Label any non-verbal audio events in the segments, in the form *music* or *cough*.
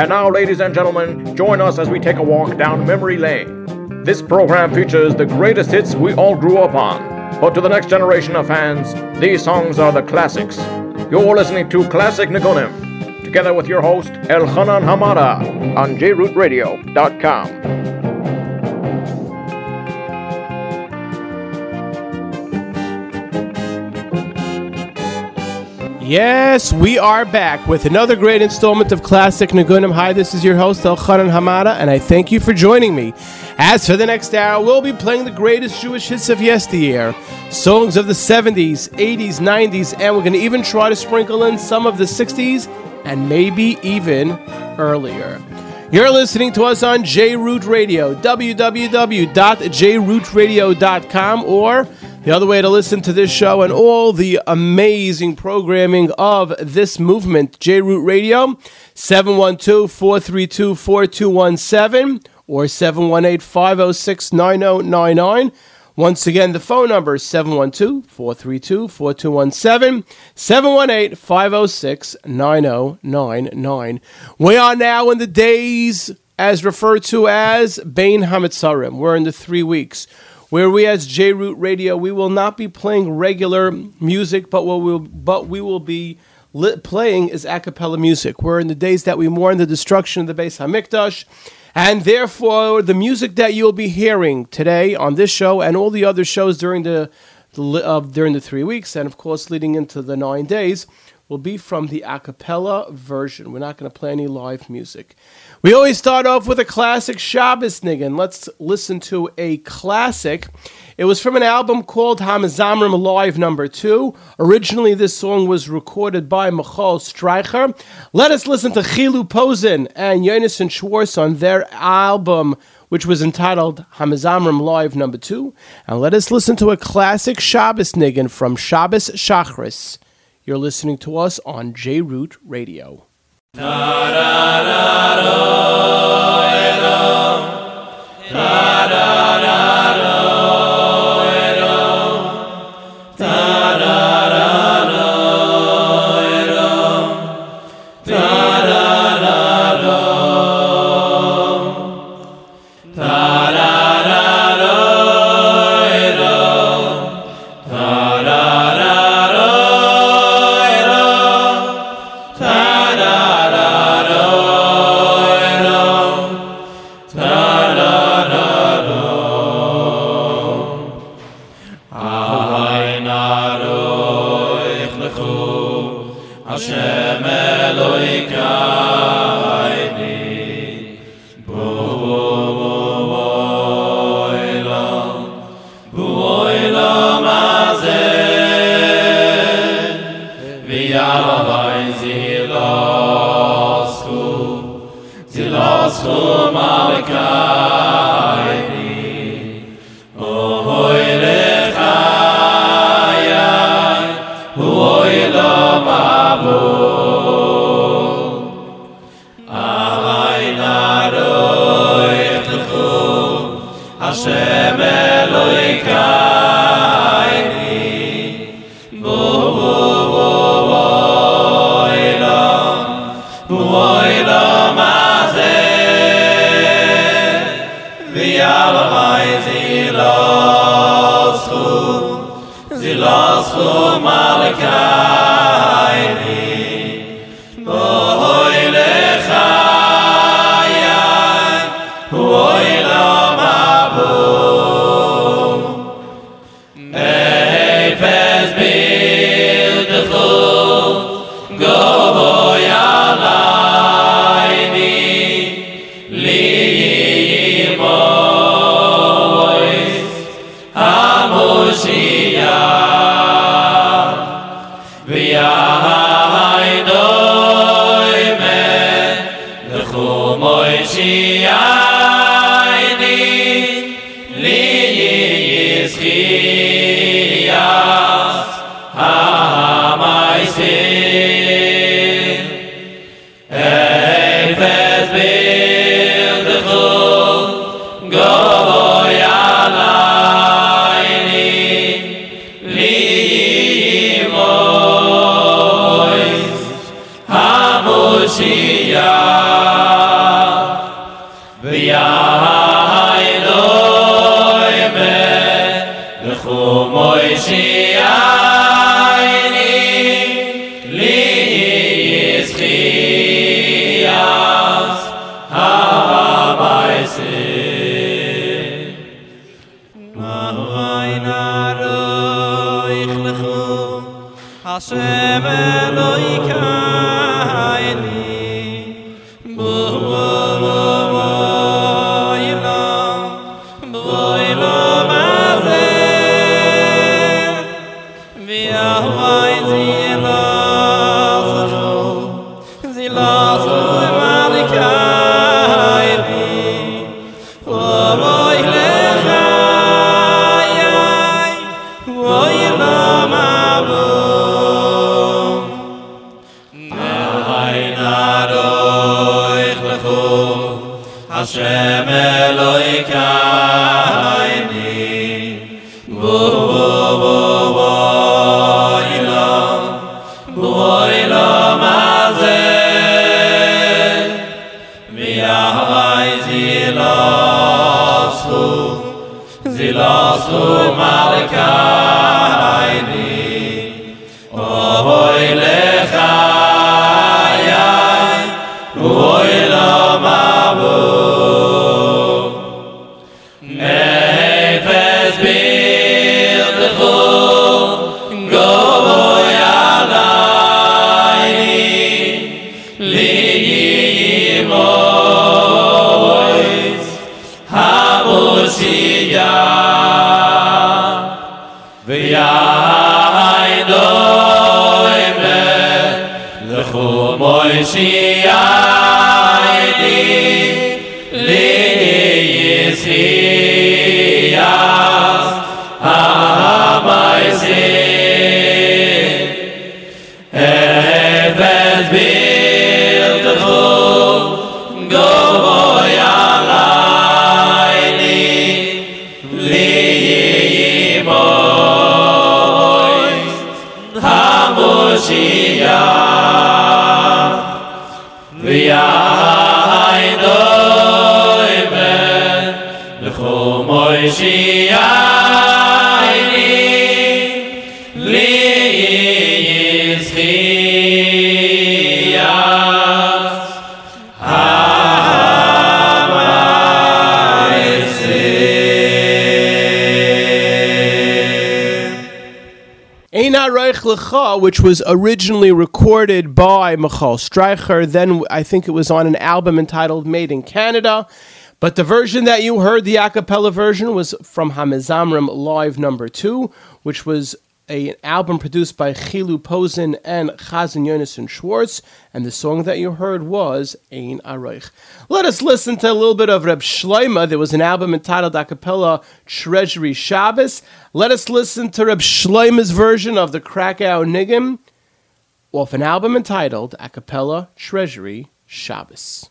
And now, ladies and gentlemen, join us as we take a walk down memory lane. This program features the greatest hits we all grew up on. But to the next generation of fans, these songs are the classics. You're listening to Classic Nigunim, together with your host, Elchanan Hamada, on jrootradio.com. Yes, we are back with another great installment of Classic Nigunim. Hi, this is your host, Elchanan Hamada, and I thank you for joining me. As for the next hour, we'll be playing the greatest Jewish hits of yesteryear, songs of the 70s, 80s, 90s, and we're going to even try to sprinkle in some of the 60s and maybe even earlier. You're listening to us on JRoot Radio, www.jrootradio.com, or the other way to listen to this show and all the amazing programming of this movement, JRoot Radio, 712 432 4217 or 718 506 9099. Once again, the phone number is 712 432 4217 718 506 9099. We are now in the days as referred to as Bain Hamitzarim. We're in the three weeks where we as JRoot Radio, we will not be playing regular music, but what we'll, but we will be lit, playing is a cappella music. We're in the days that we mourn the destruction of the Beis Hamikdash, and therefore the music that you'll be hearing today on this show and all the other shows during the, the uh, during the three weeks, and of course leading into the nine days, will be from the a cappella version. We're not going to play any live music. We always start off with a classic Shabbos niggin. Let's listen to a classic. It was from an album called Hamazamrim Live Number Two. Originally, this song was recorded by Michal Streicher. Let us listen to Chilu Posen and Yonason Schwartz on their album, which was entitled Hamazamrim Live Number Two. And let us listen to a classic Shabbos niggin from Shabbos Shachris. You're listening to us on J Root Radio. Mashiach. Which was originally recorded by Michal Streicher. Then I think it was on an album entitled Made in Canada. But the version that you heard, the a cappella version, was from Hamizamrim Live Number Two, which was a, an album produced by Chilu Posen and Chazan Yonason Schwartz, and the song that you heard was Ein Aroich. Let us listen to a little bit of Reb Shloima. There was an album entitled a cappella Treasury Shabbos. Let us listen to Reb Shloima's version of the Krakow Niggin off an album entitled a cappella Treasury Shabbos.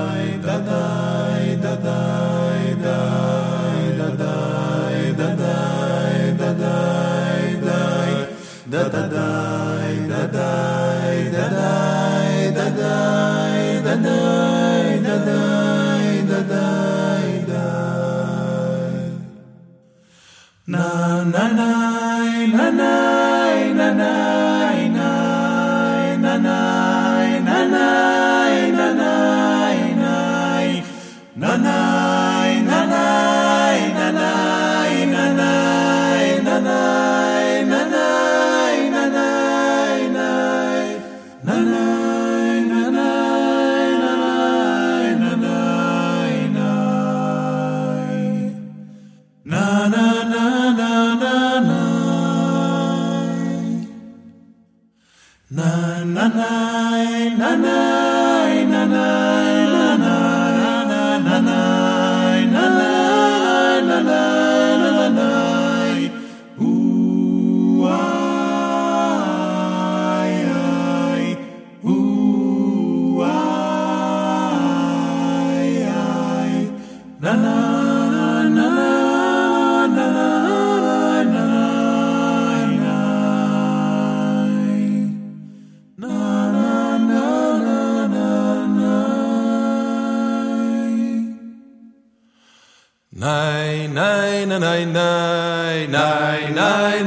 da da da da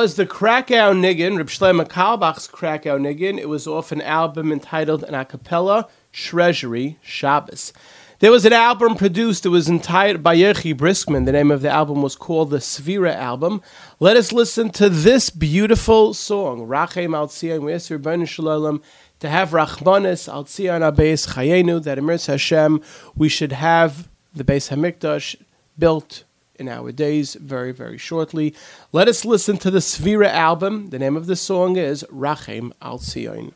was the Krakow Niggin, Reb Shlomo Carlebach's Krakow Niggin. It was off an album entitled An Acapella Treasury Shabbos. There was an album produced. It was entitled by Yerchi Briskman. The name of the album was called the Svira album. Let us listen to this beautiful song, Rachem Altsian We ask Shalom to have Rachmanis Altsian Tzion Abeis Chayenu. That Emir Hashem, we should have the Beis Hamikdash built in our days very, very shortly. Let us listen to the Svira album. The name of the song is Rachem Al Zion.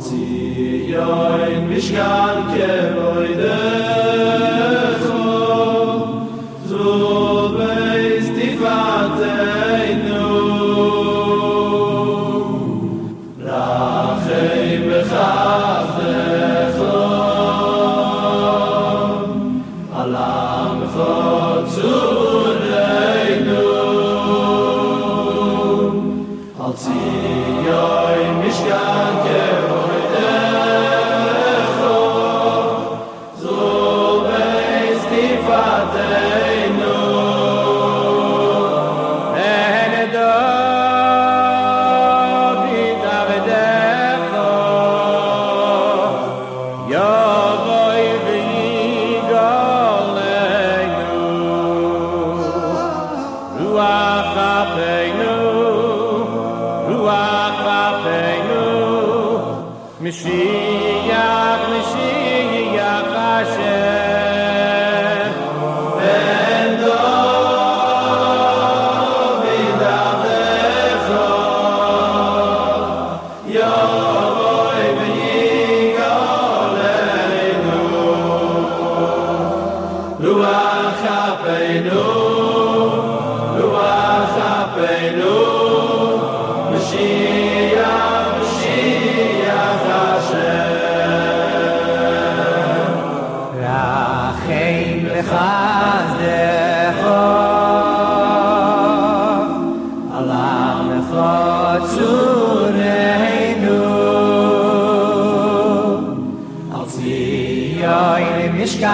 zi mishkan ke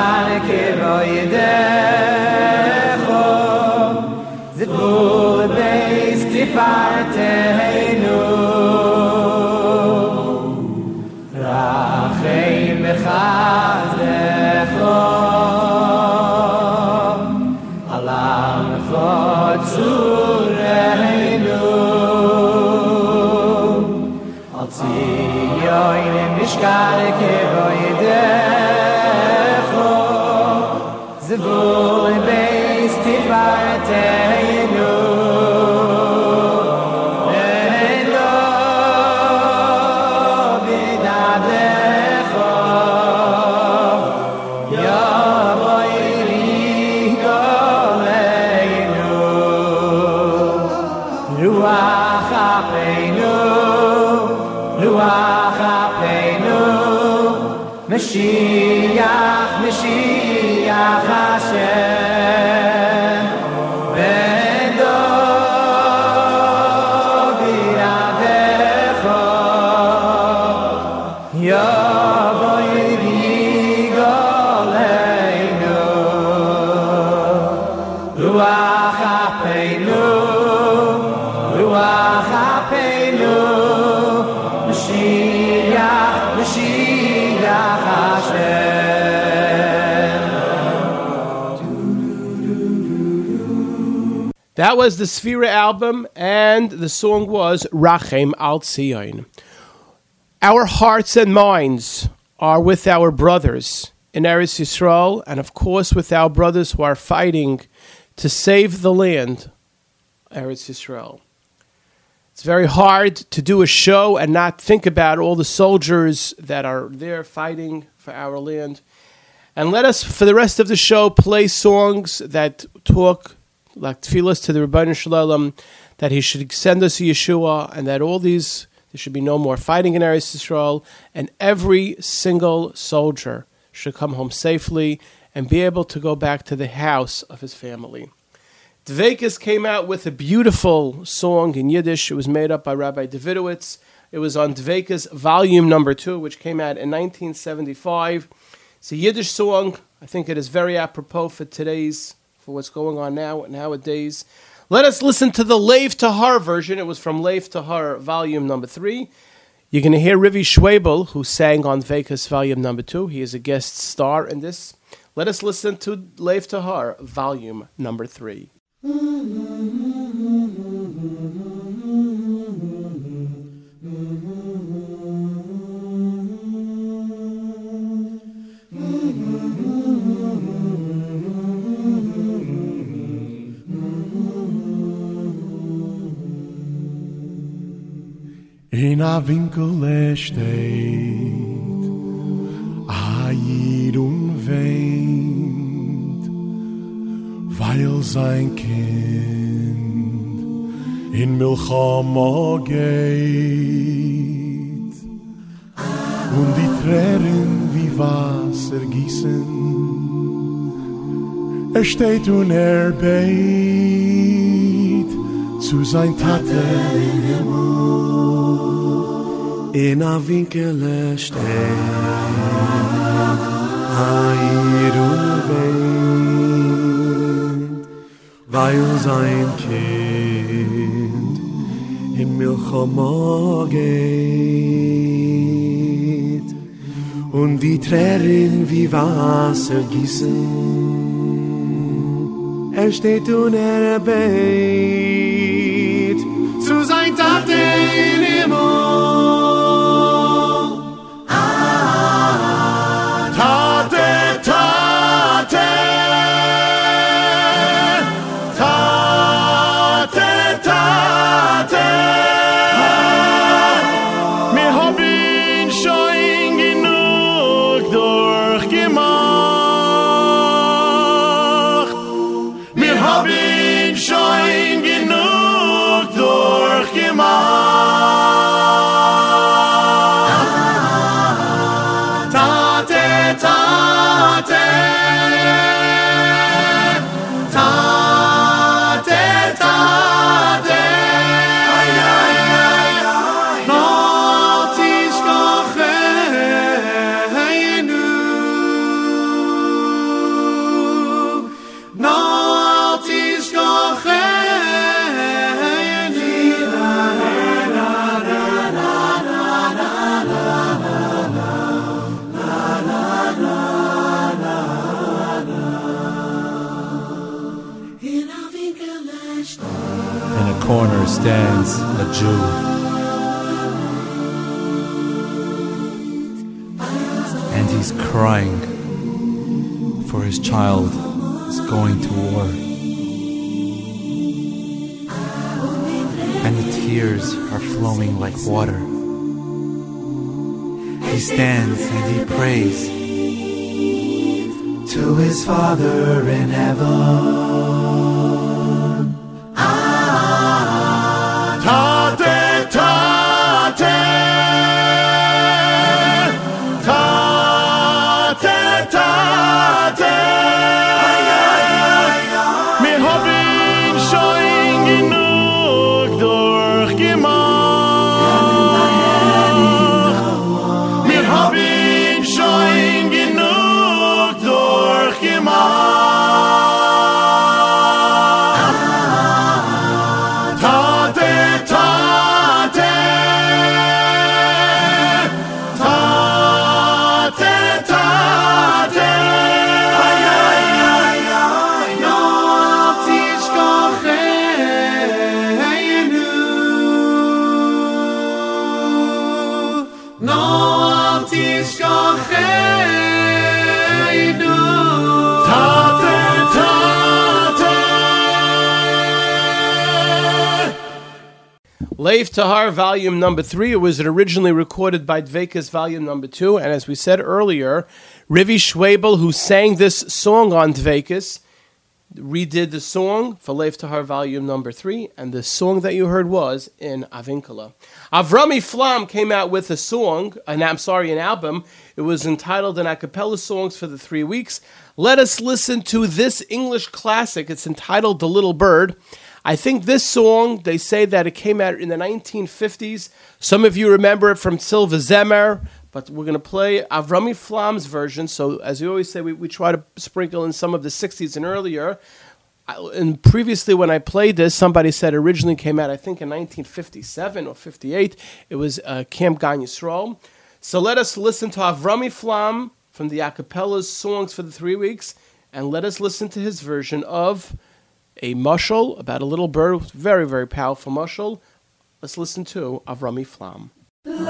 kan ke roy kho ze bo de stifate ולי בייסט די פארטיי Was the Sphera album, and the song was Rachem Al Tzion. Our hearts and minds are with our brothers in Eretz Yisrael, and of course with our brothers who are fighting to save the land, Eretz Yisrael. It's very hard to do a show and not think about all the soldiers that are there fighting for our land. And let us, for the rest of the show, play songs that talk like tefillas to the Ribono Shel Olam, that he should send us Yeshua, and that all these, there should be no more fighting in Eretz Yisrael, and every single soldier should come home safely and be able to go back to the house of his family. Dvekis came out with a beautiful song in Yiddish. It was made up by Rabbi Davidowitz. It was on Dvekis volume number two, which came out in 1975. It's a Yiddish song. I think it is very apropos for today's, for what's going on now nowadays. Let us listen to the Lev Tahar version. It was from Lev Tahar volume number three. You're going to hear Rivi Schwebel, who sang on Vekas volume number two. He is a guest star in this. Let us listen to Lev Tahar volume number three. *laughs* In a Winkel steht a Jid und weint, weil sein Kind in Milchama geht. Und die Tränen wie Wasser gießen, er steht und er beit zu sein Tate im Himmel. In a winkel steht Heir und weint Weil sein Kind in Milchama geht Und die Tränen wie Wasser gießen Er steht und er Zu sein Tate in Himmel Tate, Tate, for his child is going to war. And the tears are flowing like water. He stands and he prays to his Father in heaven. Lev Tahar, volume number three. It was originally recorded by Dvekas, volume number two. And as we said earlier, Rivi Schwabel, who sang this song on Dvekas, redid the song for Lev Tahar, volume number three. And the song that you heard was in Avinkala. Avrami Flam came out with a song, and I'm sorry, an album. It was entitled An Acapella Songs for the Three Weeks. Let us listen to this English classic. It's entitled The Little Bird. I think this song, they say that it came out in the 1950s. Some of you remember it from Silva Zemer, but we're going to play Avrami Flam's version. So, as we always say, we, we try to sprinkle in some of the 60s and earlier. I- And previously, when I played this, somebody said originally came out, I think, in 1957 or 58. It was uh, Camp Gan. So let us listen to Avrami Flam from the a Acapella's Songs for the Three Weeks, and let us listen to his version of a mushal about a little bird, very, very powerful mushal. Let's listen to Avrami Flam. Little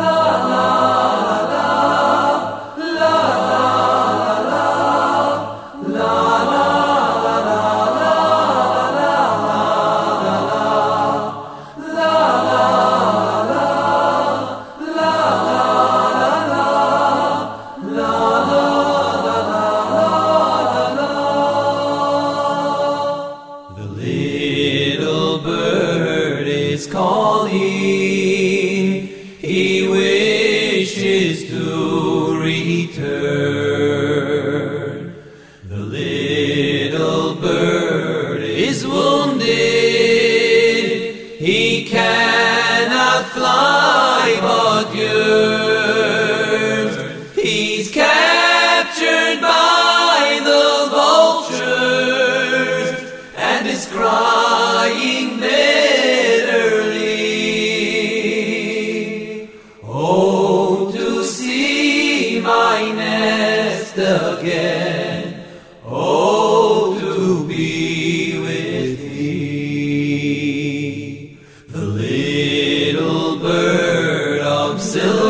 bird of silver,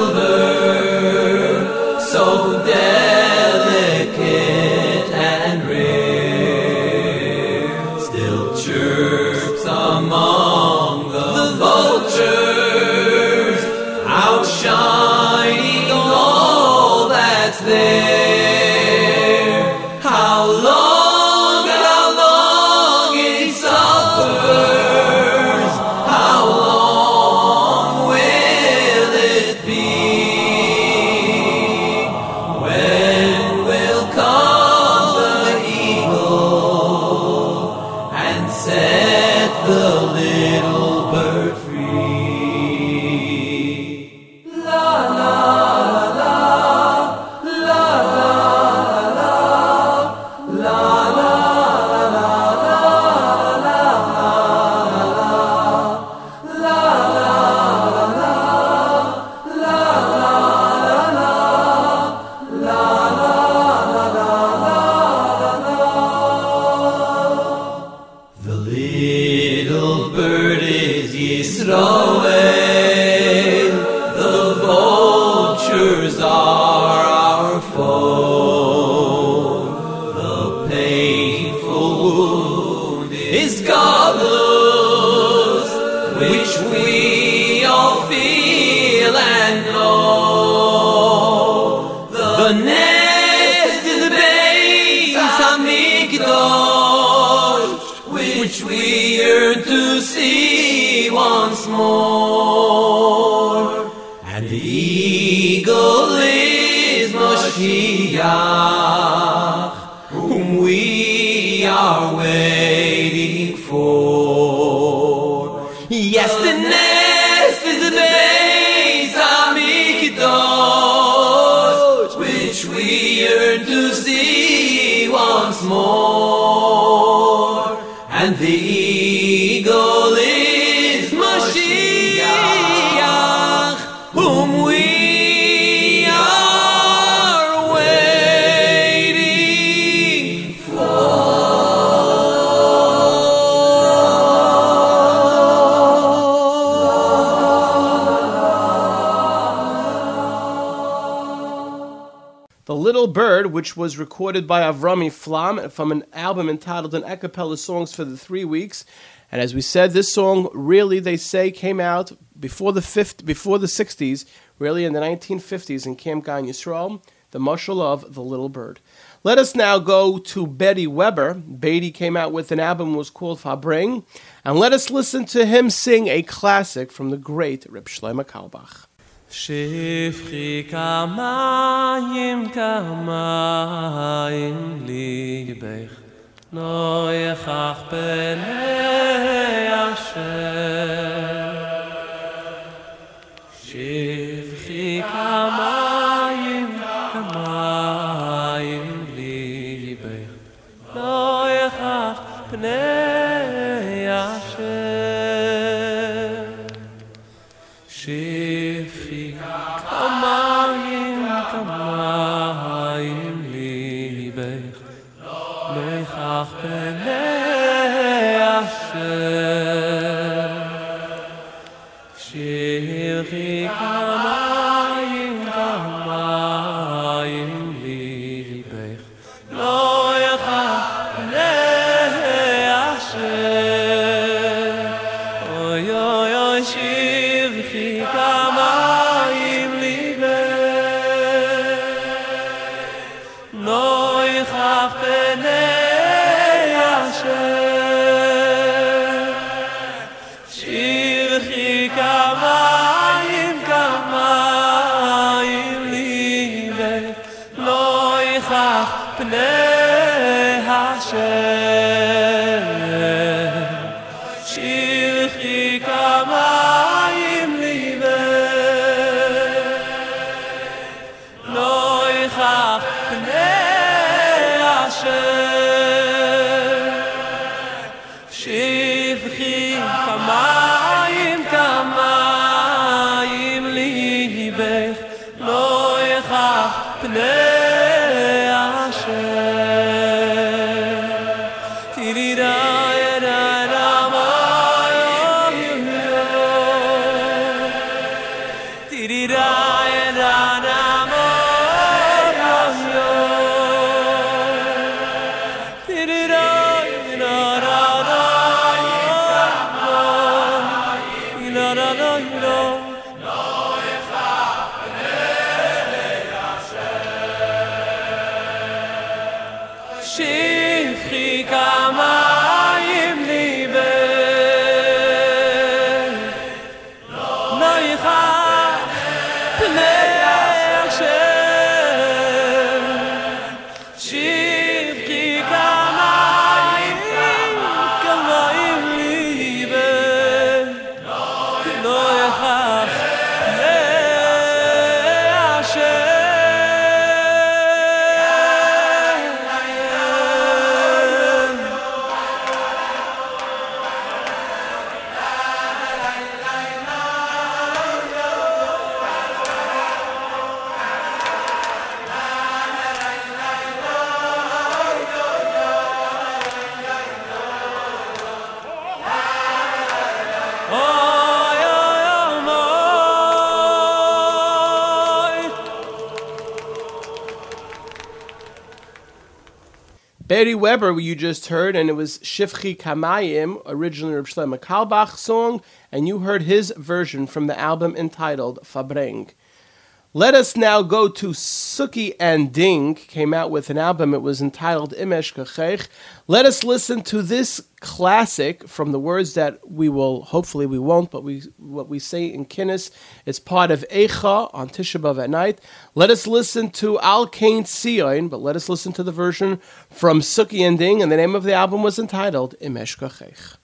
is Moshiach, whom we are waiting for. Yes, which was recorded by Avrami Flam from an album entitled An A Cappella Songs for the Three Weeks. And as we said, this song really, they say, came out before the fifth, before the 60s, really in the 1950s in Camp Gan Yisrael, the mushal of The Little Bird. Let us now go to Beri Weber. Beri came out with an album was called Fabring, and let us listen to him sing a classic from the great Rip Shlomo Carlebach. שפכי כמים כמים ליבך לא יכח פני אשר. שפכי כמים אַ שיי Beri Weber, you just heard, and it was Shifchi Kamayim, originally Reb Shlomo Carlebach song, and you heard his version from the album entitled Fabreng. Let us now go to Suki and Ding, came out with an album, it was entitled Im Eshkochech. Let us listen to this classic from the words that we will, hopefully we won't, but we what we say in Kinnis, it's part of Eicha on Tisha B'Av at night. Let us listen to Al Kain Sion, but let us listen to the version from Suki and Ding, and the name of the album was entitled Im Eshkochech.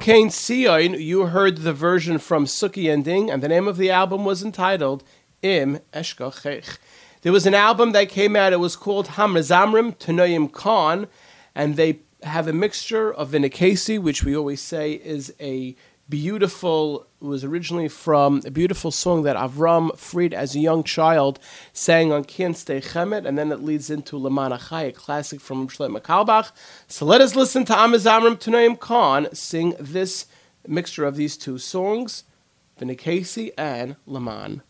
Kane Sion, you heard the version from Suki and Ding, and the name of the album was entitled Im Eshkochech. There was an album that came out, it was called Hamrazamrim Tanoim Khan, and they have a mixture of Vinicasi, which we always say is a beautiful, was originally from a beautiful song that Avram Fried as a young child sang on Stei Chemet, and then it leads into Lamana Chai, a classic from Shlomo Carlebach. So let us listen to Amazamrim Tanoim Khan sing this mixture of these two songs, Vinicasi and Laman.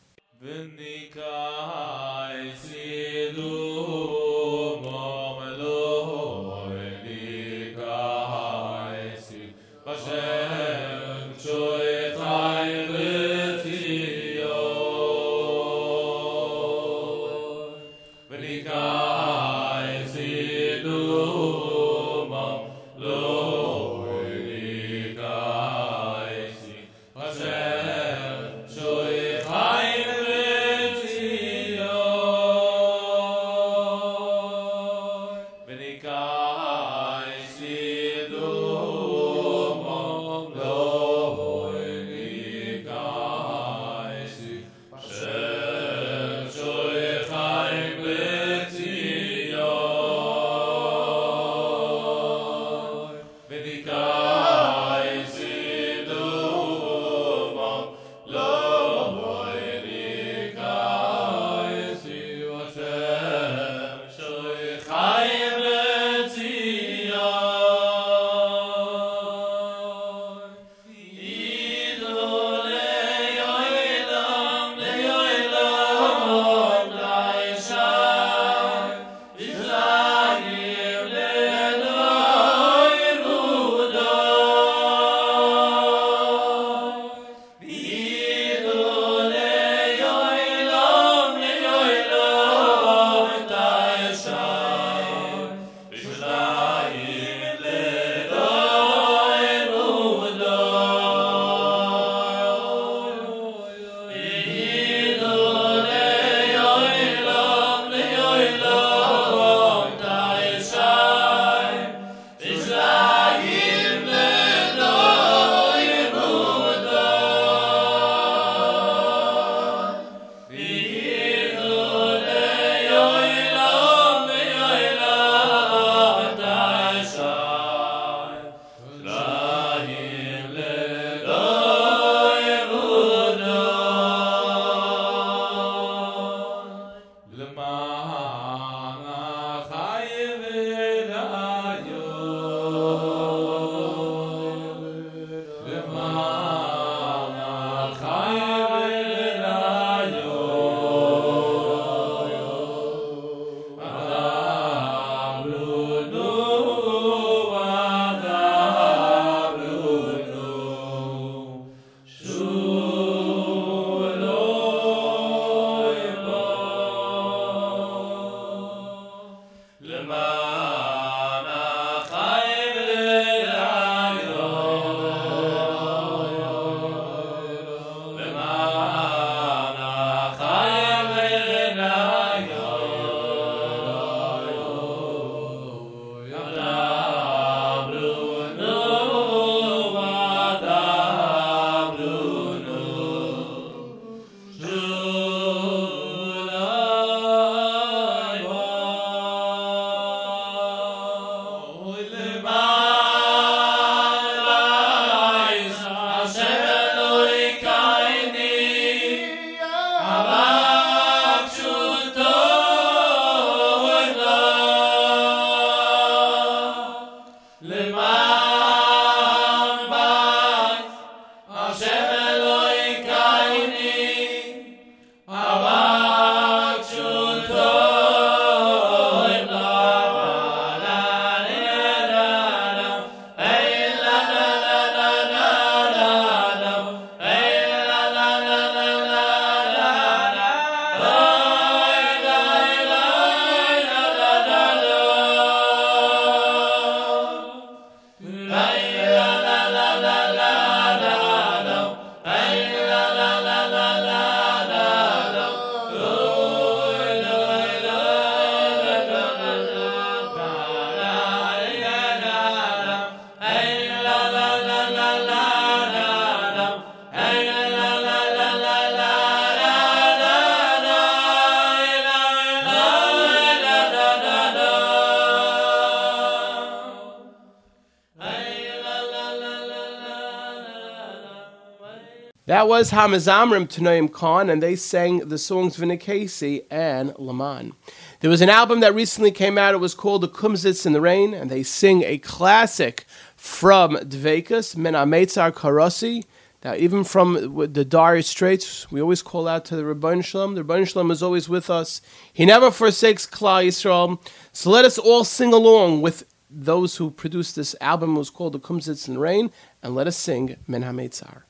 That was Hamazamrim Tanoim Khan, and they sang the songs Vinikasi and Laman. There was an album that recently came out. It was called The Kumsitz in the Rain, and they sing a classic from Dvekas, Men Ametzar. Now, even from the Dire Straits, we always call out to the Ribono Shel Olam. The Ribono Shel Olam is always with us. He never forsakes Klal Yisrael. So let us all sing along with those who produced this album. It was called The Kumsitz in the Rain, and let us sing Men Hametzar.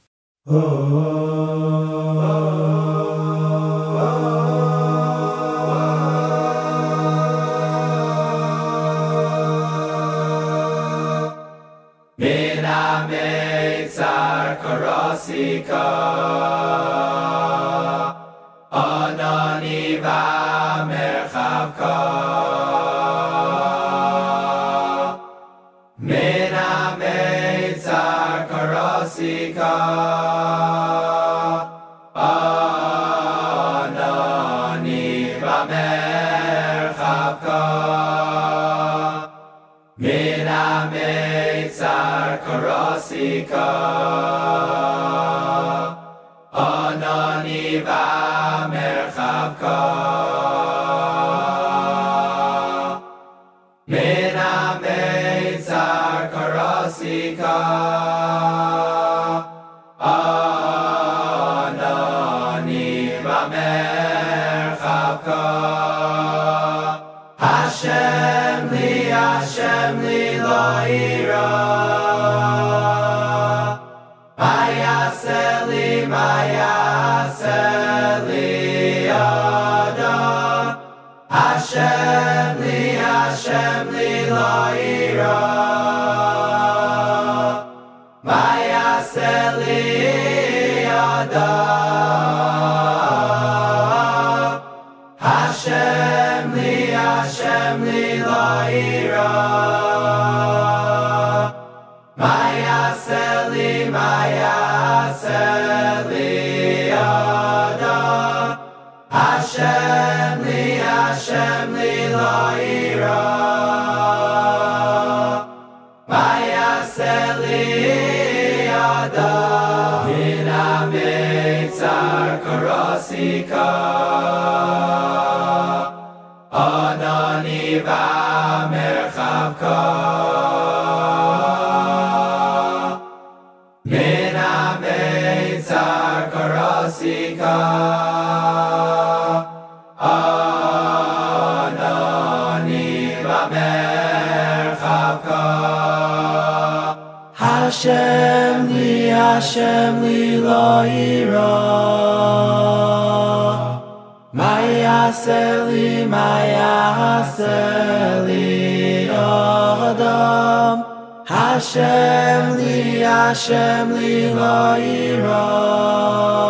Min Ametzar Karosika סיקא אנא ניבער хаב קא מיר מעיצע קראסיקא Hashem li, Hashem li lo ira. Li, mayase li adam. Hashem li, Hashem li lo ira.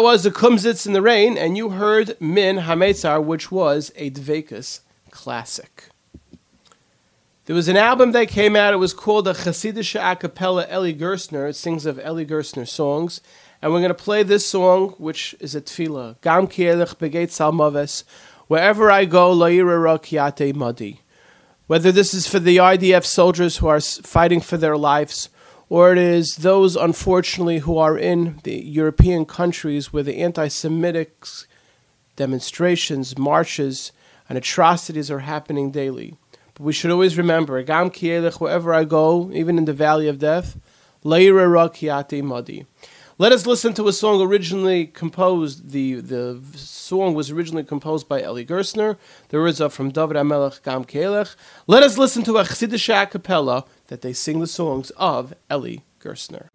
That was the Kumsitz in the Rain, and you heard Min Hametzar, which was a Dvekas classic. There was an album that came out. It was called the Chassidish a cappella Eli Gerstner. It sings of Eli Gerstner songs. And we're going to play this song, which is a tefillah. Gam kielech begeit salmaves. Wherever I go, la'ira kiate madi. Whether this is for the IDF soldiers who are fighting for their lives, or it is those, unfortunately, who are in the European countries where the anti Semitic demonstrations, marches, and atrocities are happening daily. But we should always remember, Gam Kielech, wherever I go, even in the valley of death, Leira Madi. Let us listen to a song originally composed. The, the song was originally composed by Eli Gerstner. There is a from David Amelech Gam Kelech. Let us listen to a Chassidish a cappella that they sing the songs of Eli Gerstner.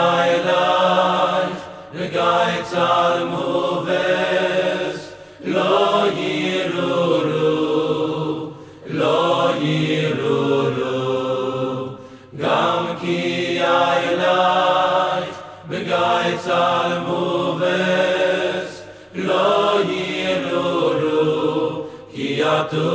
my life the guides are moves lo yiruru lo yiruru. Gam ki i life the guides are moves lo yiruru ki atu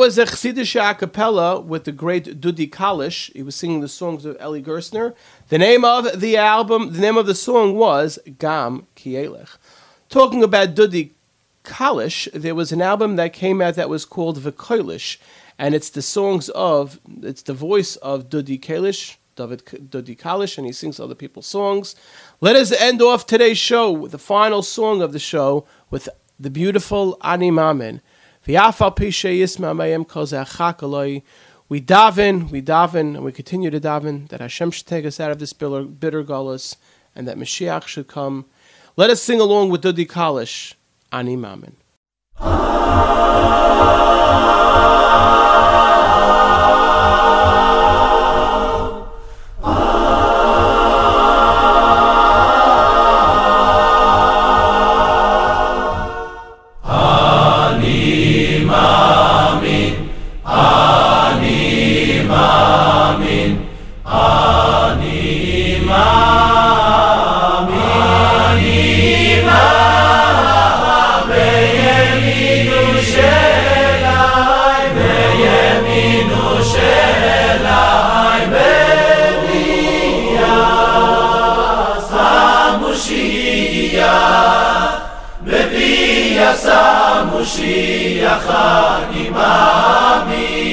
was a Chassidish a cappella with the great Dudi Kalish. He was singing the songs of Eli Gerstner. The name of the album, the name of the song was Gam Kielech. Talking about Dudi Kalish, there was an album that came out that was called Vikoilish, and it's the songs of, it's the voice of Dudi Kalish, David Dudi Kalish, and he sings other people's songs. Let us end off today's show with the final song of the show with the beautiful Ani Mamin. We daven, we daven, and we continue to daven that Hashem should take us out of this bitter, bitter and that Mashiach should come. Let us sing along with Dudi Kalish, Ani Mamin. משיח אח די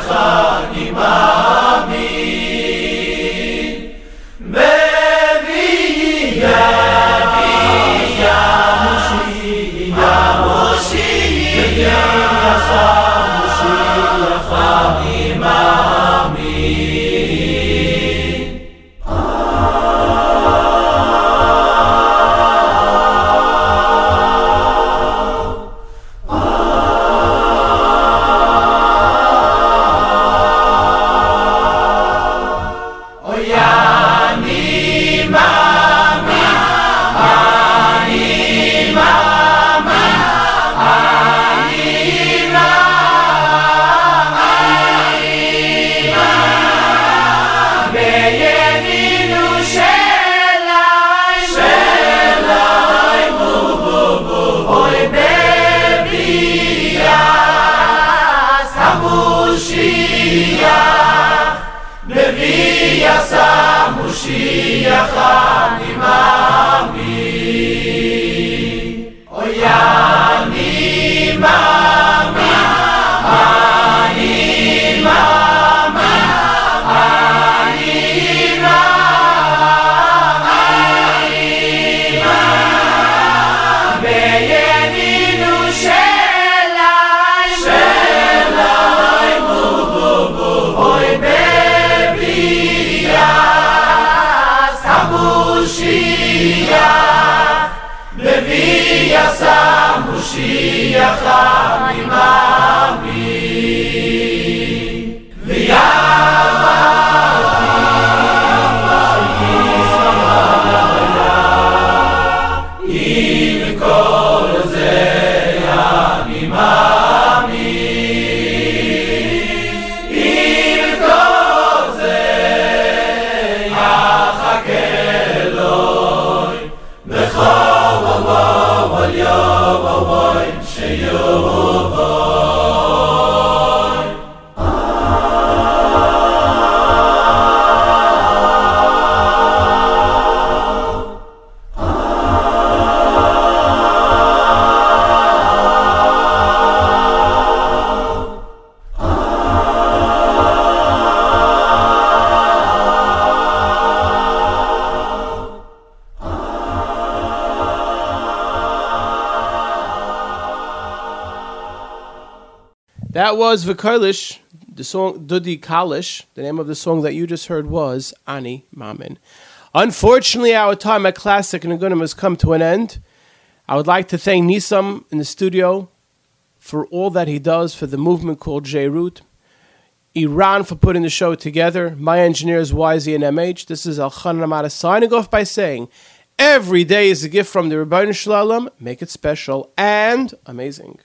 خالق Sheyovah was Vikolish, the song Dudi Kalish. The name of the song that you just heard was Ani Mamin. Unfortunately, our time at Classic Nigunim has come to an end. I would like to thank Nisam in the studio for all that he does for the movement called J Root. Iran for putting the show together. My engineers YZ and MH. This is Elchanan Hamada signing off by saying, every day is a gift from the Ribono Shel Olam. Make it special and amazing.